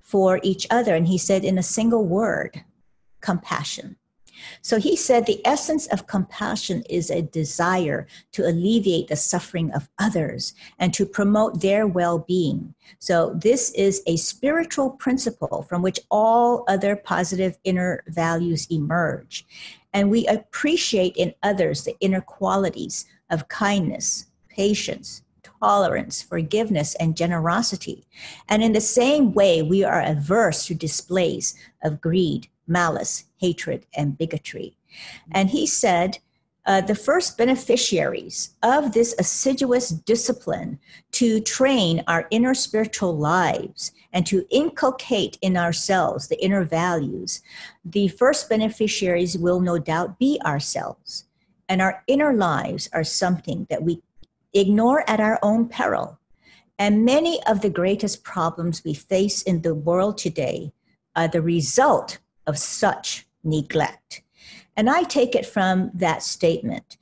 [SPEAKER 2] for each other. And he said in a single word, compassion. So he said the essence of compassion is a desire to alleviate the suffering of others and to promote their well being. So this is a spiritual principle from which all other positive inner values emerge. And we appreciate in others the inner qualities of kindness, patience, tolerance, forgiveness, and generosity. And in the same way, we are averse to displays of greed, malice, hatred, and bigotry. And he said, uh, the first beneficiaries of this assiduous discipline to train our inner spiritual lives and to inculcate in ourselves the inner values, the first beneficiaries will no doubt be ourselves. And our inner lives are something that we ignore at our own peril. And many of the greatest problems we face in the world today are the result of such neglect. And I take it from that statement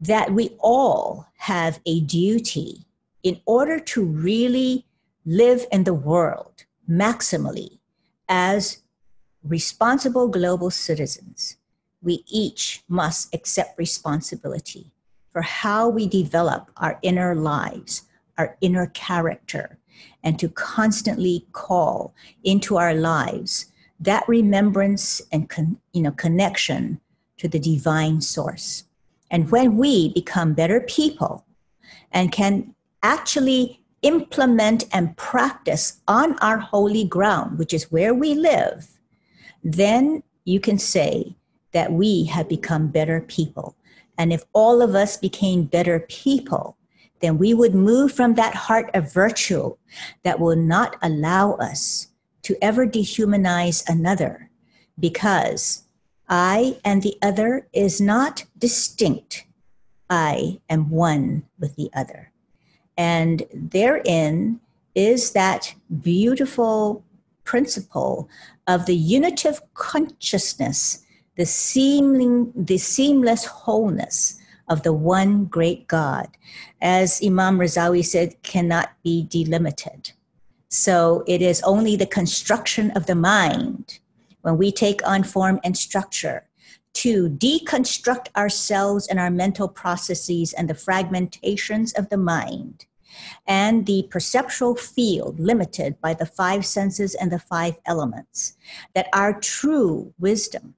[SPEAKER 2] that we all have a duty in order to really live in the world maximally as responsible global citizens. We each must accept responsibility for how we develop our inner lives, our inner character, and to constantly call into our lives that remembrance and con, you know connection to the divine source. And when we become better people and can actually implement and practice on our holy ground, which is where we live, then you can say that we have become better people. And if all of us became better people, then we would move from that heart of virtue that will not allow us to ever dehumanize another because I and the other is not distinct. I am one with the other. And therein is that beautiful principle of the unitive consciousness, the seeming, the seamless wholeness of the one great God, as Imam Razawi said, cannot be delimited. So it is only the construction of the mind when we take on form and structure to deconstruct ourselves and our mental processes and the fragmentations of the mind and the perceptual field limited by the five senses and the five elements, that our true wisdom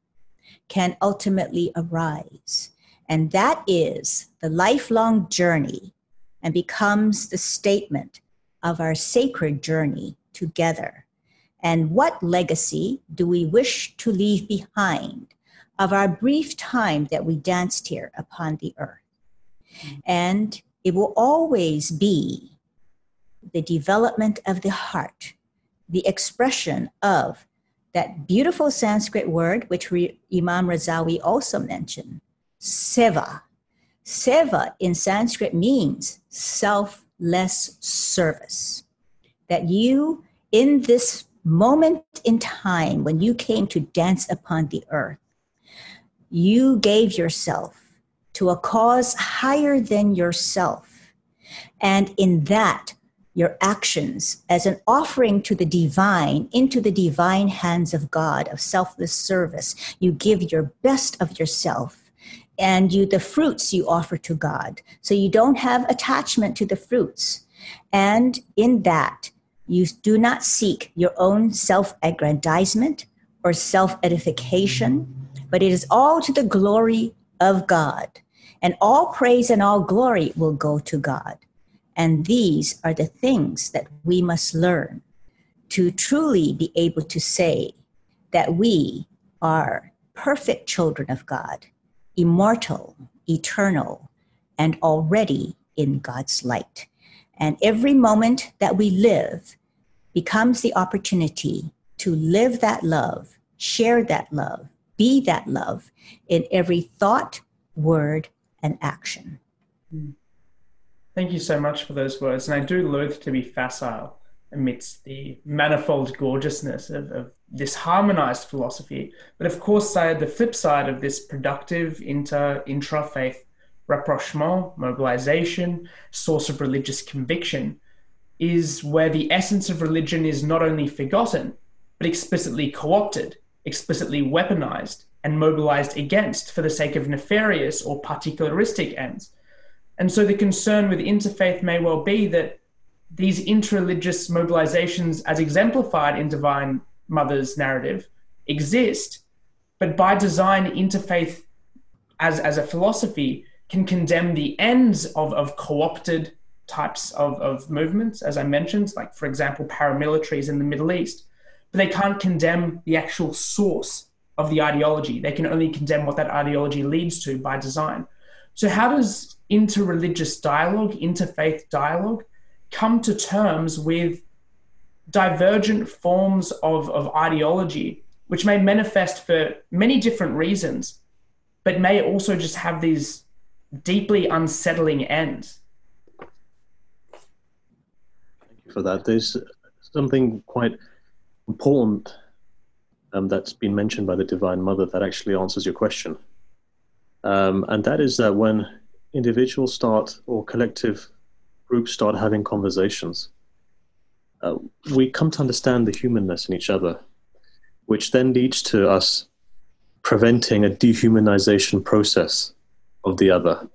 [SPEAKER 2] can ultimately arise. And that is the lifelong journey and becomes the statement of our sacred journey together. And what legacy do we wish to leave behind of our brief time that we danced here upon the earth? And it will always be the development of the heart, the expression of that beautiful Sanskrit word, which Imam Razawi also mentioned, seva. Seva in Sanskrit means selfless service. That you, in this moment in time when you came to dance upon the earth, you gave yourself to a cause higher than yourself. And in that, your actions as an offering to the divine, into the divine hands of God of selfless service. You give your best of yourself and you the fruits you offer to God. So you don't have attachment to the fruits. And in that, you do not seek your own self aggrandizement or self edification, but it is all to the glory of God. And all praise and all glory will go to God. And these are the things that we must learn to truly be able to say that we are perfect children of God, immortal, eternal, and already in God's light. And every moment that we live becomes the opportunity to live that love, share that love, be that love in every thought, word, and action.
[SPEAKER 1] Thank you so much for those words. And I do loathe to be facile amidst the manifold gorgeousness of, of this harmonized philosophy. But of course, uh, the flip side of this productive inter intra faith rapprochement, mobilization, source of religious conviction is where the essence of religion is not only forgotten, but explicitly co opted, explicitly weaponized, and mobilized against for the sake of nefarious or particularistic ends. And so the concern with interfaith may well be that these interreligious mobilizations, as exemplified in Divine Mother's narrative, exist, but by design, interfaith as, as a philosophy can condemn the ends of, of co opted types of, of movements, as I mentioned, like, for example, paramilitaries in the Middle East. But they can't condemn the actual source of the ideology. They can only condemn what that ideology leads to by design. So, how does interreligious dialogue, interfaith dialogue, come to terms with divergent forms of, of ideology, which may manifest for many different reasons, but may also just have these deeply unsettling ends?
[SPEAKER 3] Thank you for that. There's something quite important um, that's been mentioned by the Divine Mother that actually answers your question. Um, and that is that when individuals start or collective groups start having conversations, uh, we come to understand the humanness in each other, which then leads to us preventing a dehumanization process of the other.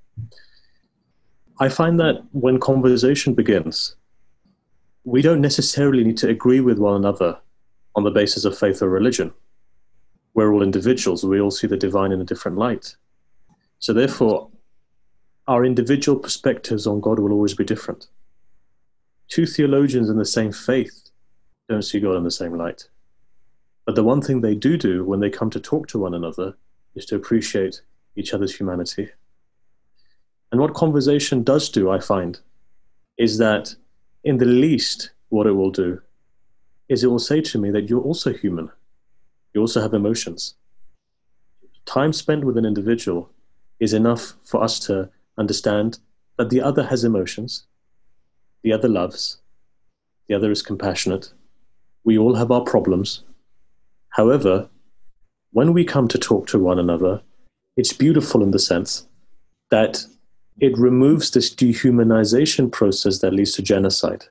[SPEAKER 3] I find that when conversation begins, we don't necessarily need to agree with one another on the basis of faith or religion. We're all individuals, we all see the divine in a different light. So, therefore, our individual perspectives on God will always be different. Two theologians in the same faith don't see God in the same light. But the one thing they do do when they come to talk to one another is to appreciate each other's humanity. And what conversation does do, I find, is that in the least, what it will do is it will say to me that you're also human. You also have emotions. Time spent with an individual is enough for us to understand that the other has emotions, the other loves, the other is compassionate, We all have our problems. However, when we come to talk to one another, it's beautiful in the sense that it removes this dehumanization process that leads to genocide.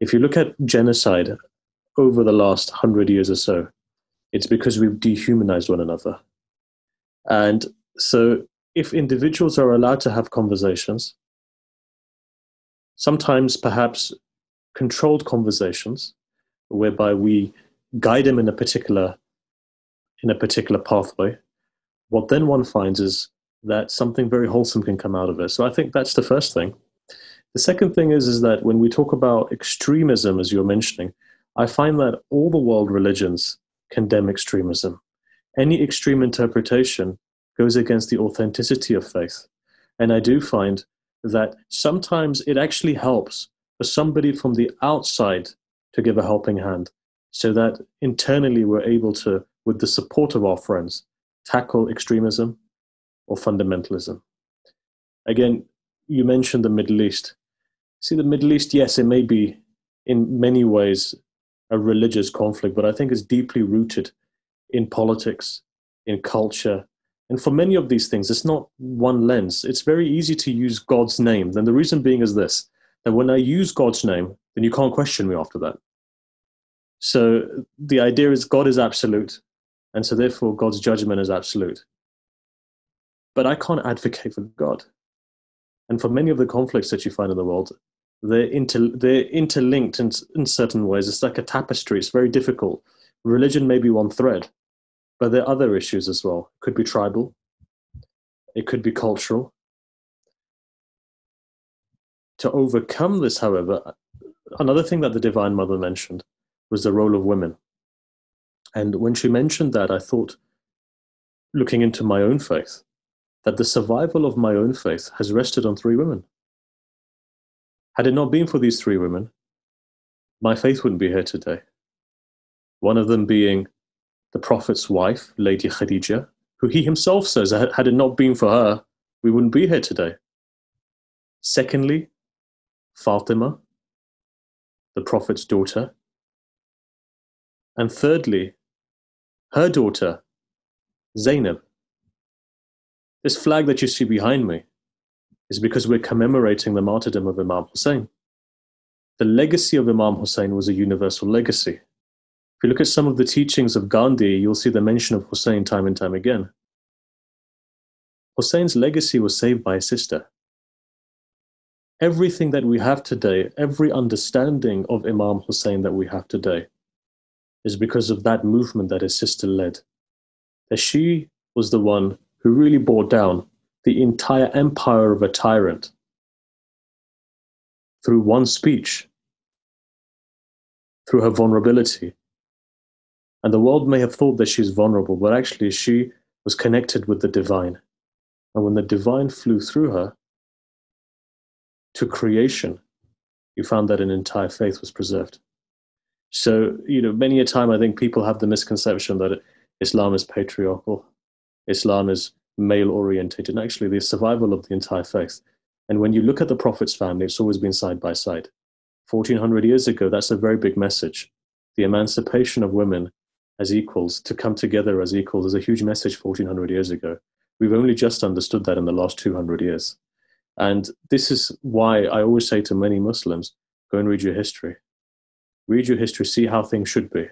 [SPEAKER 3] If you look at genocide over the last hundred years or so, it's because we've dehumanized one another. And so, if individuals are allowed to have conversations, sometimes perhaps controlled conversations, whereby we guide them in a particular in a particular pathway, what then one finds is that something very wholesome can come out of it. So I think that's the first thing. The second thing is, is that when we talk about extremism, as you're mentioning, I find that all the world religions condemn extremism. Any extreme interpretation goes against the authenticity of faith. And I do find that sometimes it actually helps for somebody from the outside to give a helping hand so that internally we're able to, with the support of our friends, tackle extremism or fundamentalism. Again, you mentioned the Middle East. See, the Middle East, yes, it may be in many ways a religious conflict, but I think it's deeply rooted in politics, in culture. And for many of these things, it's not one lens. It's very easy to use God's name. And the reason being is this that when I use God's name, then you can't question me after that. So the idea is God is absolute. And so therefore, God's judgment is absolute. But I can't advocate for God. And for many of the conflicts that you find in the world, they're, inter, they're interlinked in, in certain ways. It's like a tapestry, it's very difficult. Religion may be one thread, but there are other issues as well. It could be tribal, it could be cultural. To overcome this, however, another thing that the Divine Mother mentioned was the role of women. And when she mentioned that, I thought, looking into my own faith, that the survival of my own faith has rested on three women. Had it not been for these three women, my faith wouldn't be here today. One of them being the Prophet's wife, Lady Khadija, who he himself says, had it not been for her, we wouldn't be here today. Secondly, Fatima, the Prophet's daughter. And thirdly, her daughter, Zainab. This flag that you see behind me is because we're commemorating the martyrdom of Imam Hussein. The legacy of Imam Hussein was a universal legacy. If you look at some of the teachings of Gandhi, you'll see the mention of Hussein time and time again. Hussein's legacy was saved by his sister. Everything that we have today, every understanding of Imam Hussein that we have today, is because of that movement that his sister led. That she was the one who really brought down the entire empire of a tyrant through one speech, through her vulnerability. And the world may have thought that she's vulnerable, but actually she was connected with the divine. And when the divine flew through her to creation, you found that an entire faith was preserved. So, you know, many a time I think people have the misconception that Islam is patriarchal, Islam is male orientated, and actually the survival of the entire faith. And when you look at the Prophet's family, it's always been side by side. 1400 years ago, that's a very big message. The emancipation of women as equals, to come together as equals, is a huge message 1400 years ago. We've only just understood that in the last 200 years. And this is why I always say to many Muslims go and read your history. Read your history, see how things should be.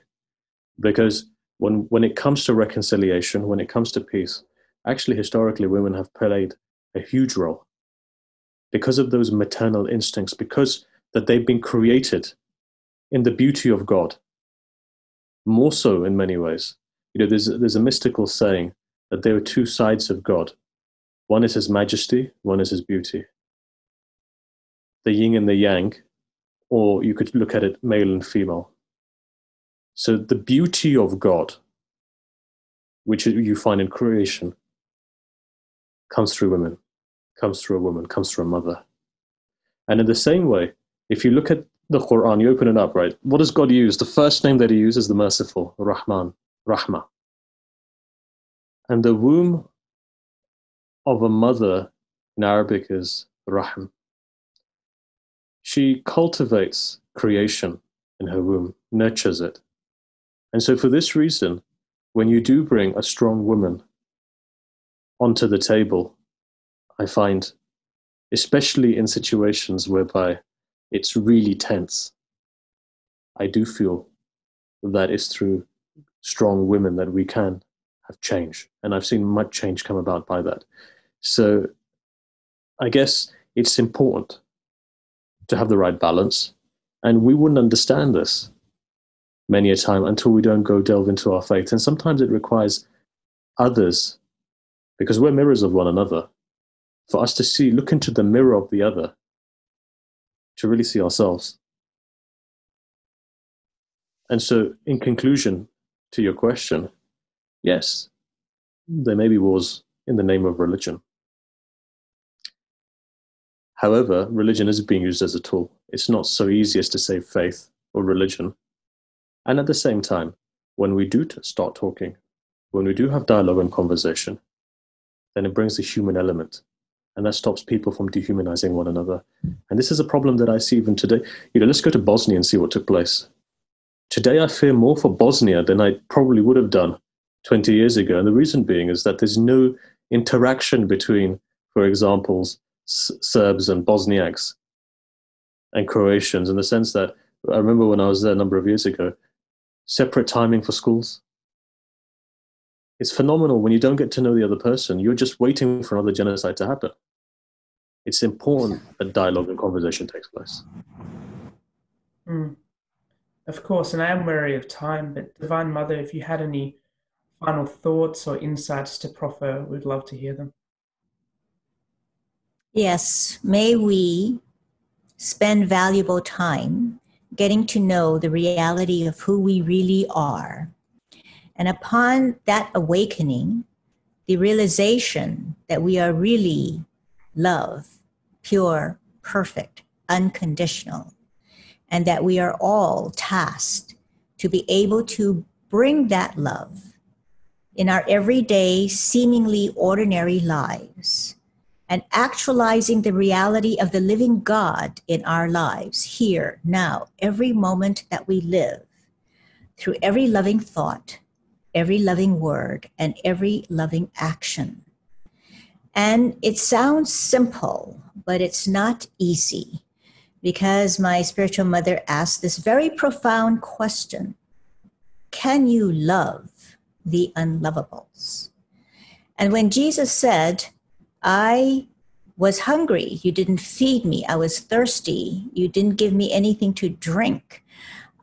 [SPEAKER 3] Because when, when it comes to reconciliation, when it comes to peace, actually historically women have played a huge role because of those maternal instincts because that they've been created in the beauty of god more so in many ways. You know there's, there's a mystical saying that there are two sides of god. One is his majesty one is his beauty. The yin and the yang or you could look at it male and female. So the beauty of god which you find in creation comes through women, comes through a woman, comes through a mother. And in the same way, if you look at the Quran, you open it up, right? What does God use? The first name that He uses is the merciful, Rahman, Rahma. And the womb of a mother in Arabic is Rahm. She cultivates creation in her womb, nurtures it. And so, for this reason, when you do bring a strong woman onto the table, I find, especially in situations whereby it's really tense, I do feel that it's through strong women that we can have change. And I've seen much change come about by that. So I guess it's important to have the right balance. And we wouldn't understand this many a time until we don't go delve into our faith. And sometimes it requires others, because we're mirrors of one another, for us to see, look into the mirror of the other, to really see ourselves. And so, in conclusion to your question, yes, there may be wars in the name of religion. However, religion is being used as a tool. It's not so easy as to say faith or religion. And at the same time, when we do start talking, when we do have dialogue and conversation, then it brings the human element. And that stops people from dehumanizing one another. And this is a problem that I see even today. You know, let's go to Bosnia and see what took place. Today, I fear more for Bosnia than I probably would have done 20 years ago. And the reason being is that there's no interaction between, for example, S- Serbs and Bosniaks and Croatians in the sense that I remember when I was there a number of years ago, separate timing for schools. It's phenomenal when you don't get to know the other person. You're just waiting for another genocide to happen. It's important that dialogue and conversation takes place.
[SPEAKER 1] Mm. Of course, and I am wary of time, but Divine Mother, if you had any final thoughts or insights to proffer, we'd love to hear them.
[SPEAKER 2] Yes, may we spend valuable time getting to know the reality of who we really are. And upon that awakening, the realization that we are really love, pure, perfect, unconditional, and that we are all tasked to be able to bring that love in our everyday, seemingly ordinary lives and actualizing the reality of the living God in our lives here, now, every moment that we live, through every loving thought, every loving word, and every loving action. And it sounds simple, but it's not easy because my spiritual mother asked this very profound question. Can you love the unlovables? And when Jesus said, I was hungry, you didn't feed me, I was thirsty, you didn't give me anything to drink,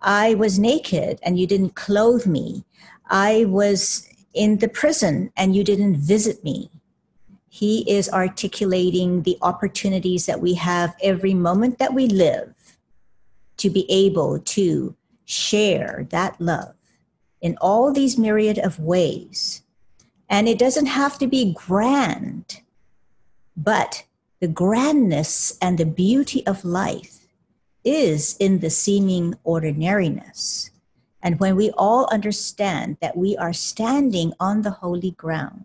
[SPEAKER 2] I was naked and you didn't clothe me, I was in the prison and you didn't visit me he is articulating the opportunities that we have every moment that we live to be able to share that love in all these myriad of ways. And it doesn't have to be grand, but the grandness and the beauty of life is in the seeming ordinariness. And when we all understand that we are standing on the holy ground,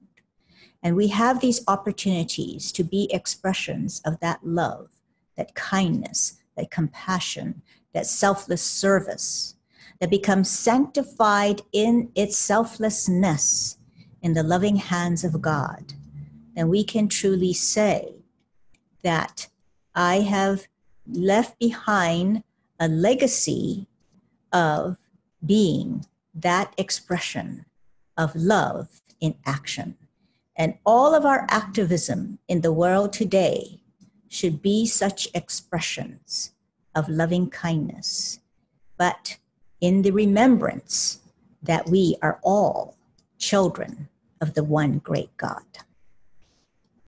[SPEAKER 2] and we have these opportunities to be expressions of that love, that kindness, that compassion, that selfless service that becomes sanctified in its selflessness in the loving hands of God, then we can truly say that I have left behind a legacy of being that expression of love in action. And all of our activism in the world today should be such expressions of loving kindness, but in the remembrance that we are all children of the one great God.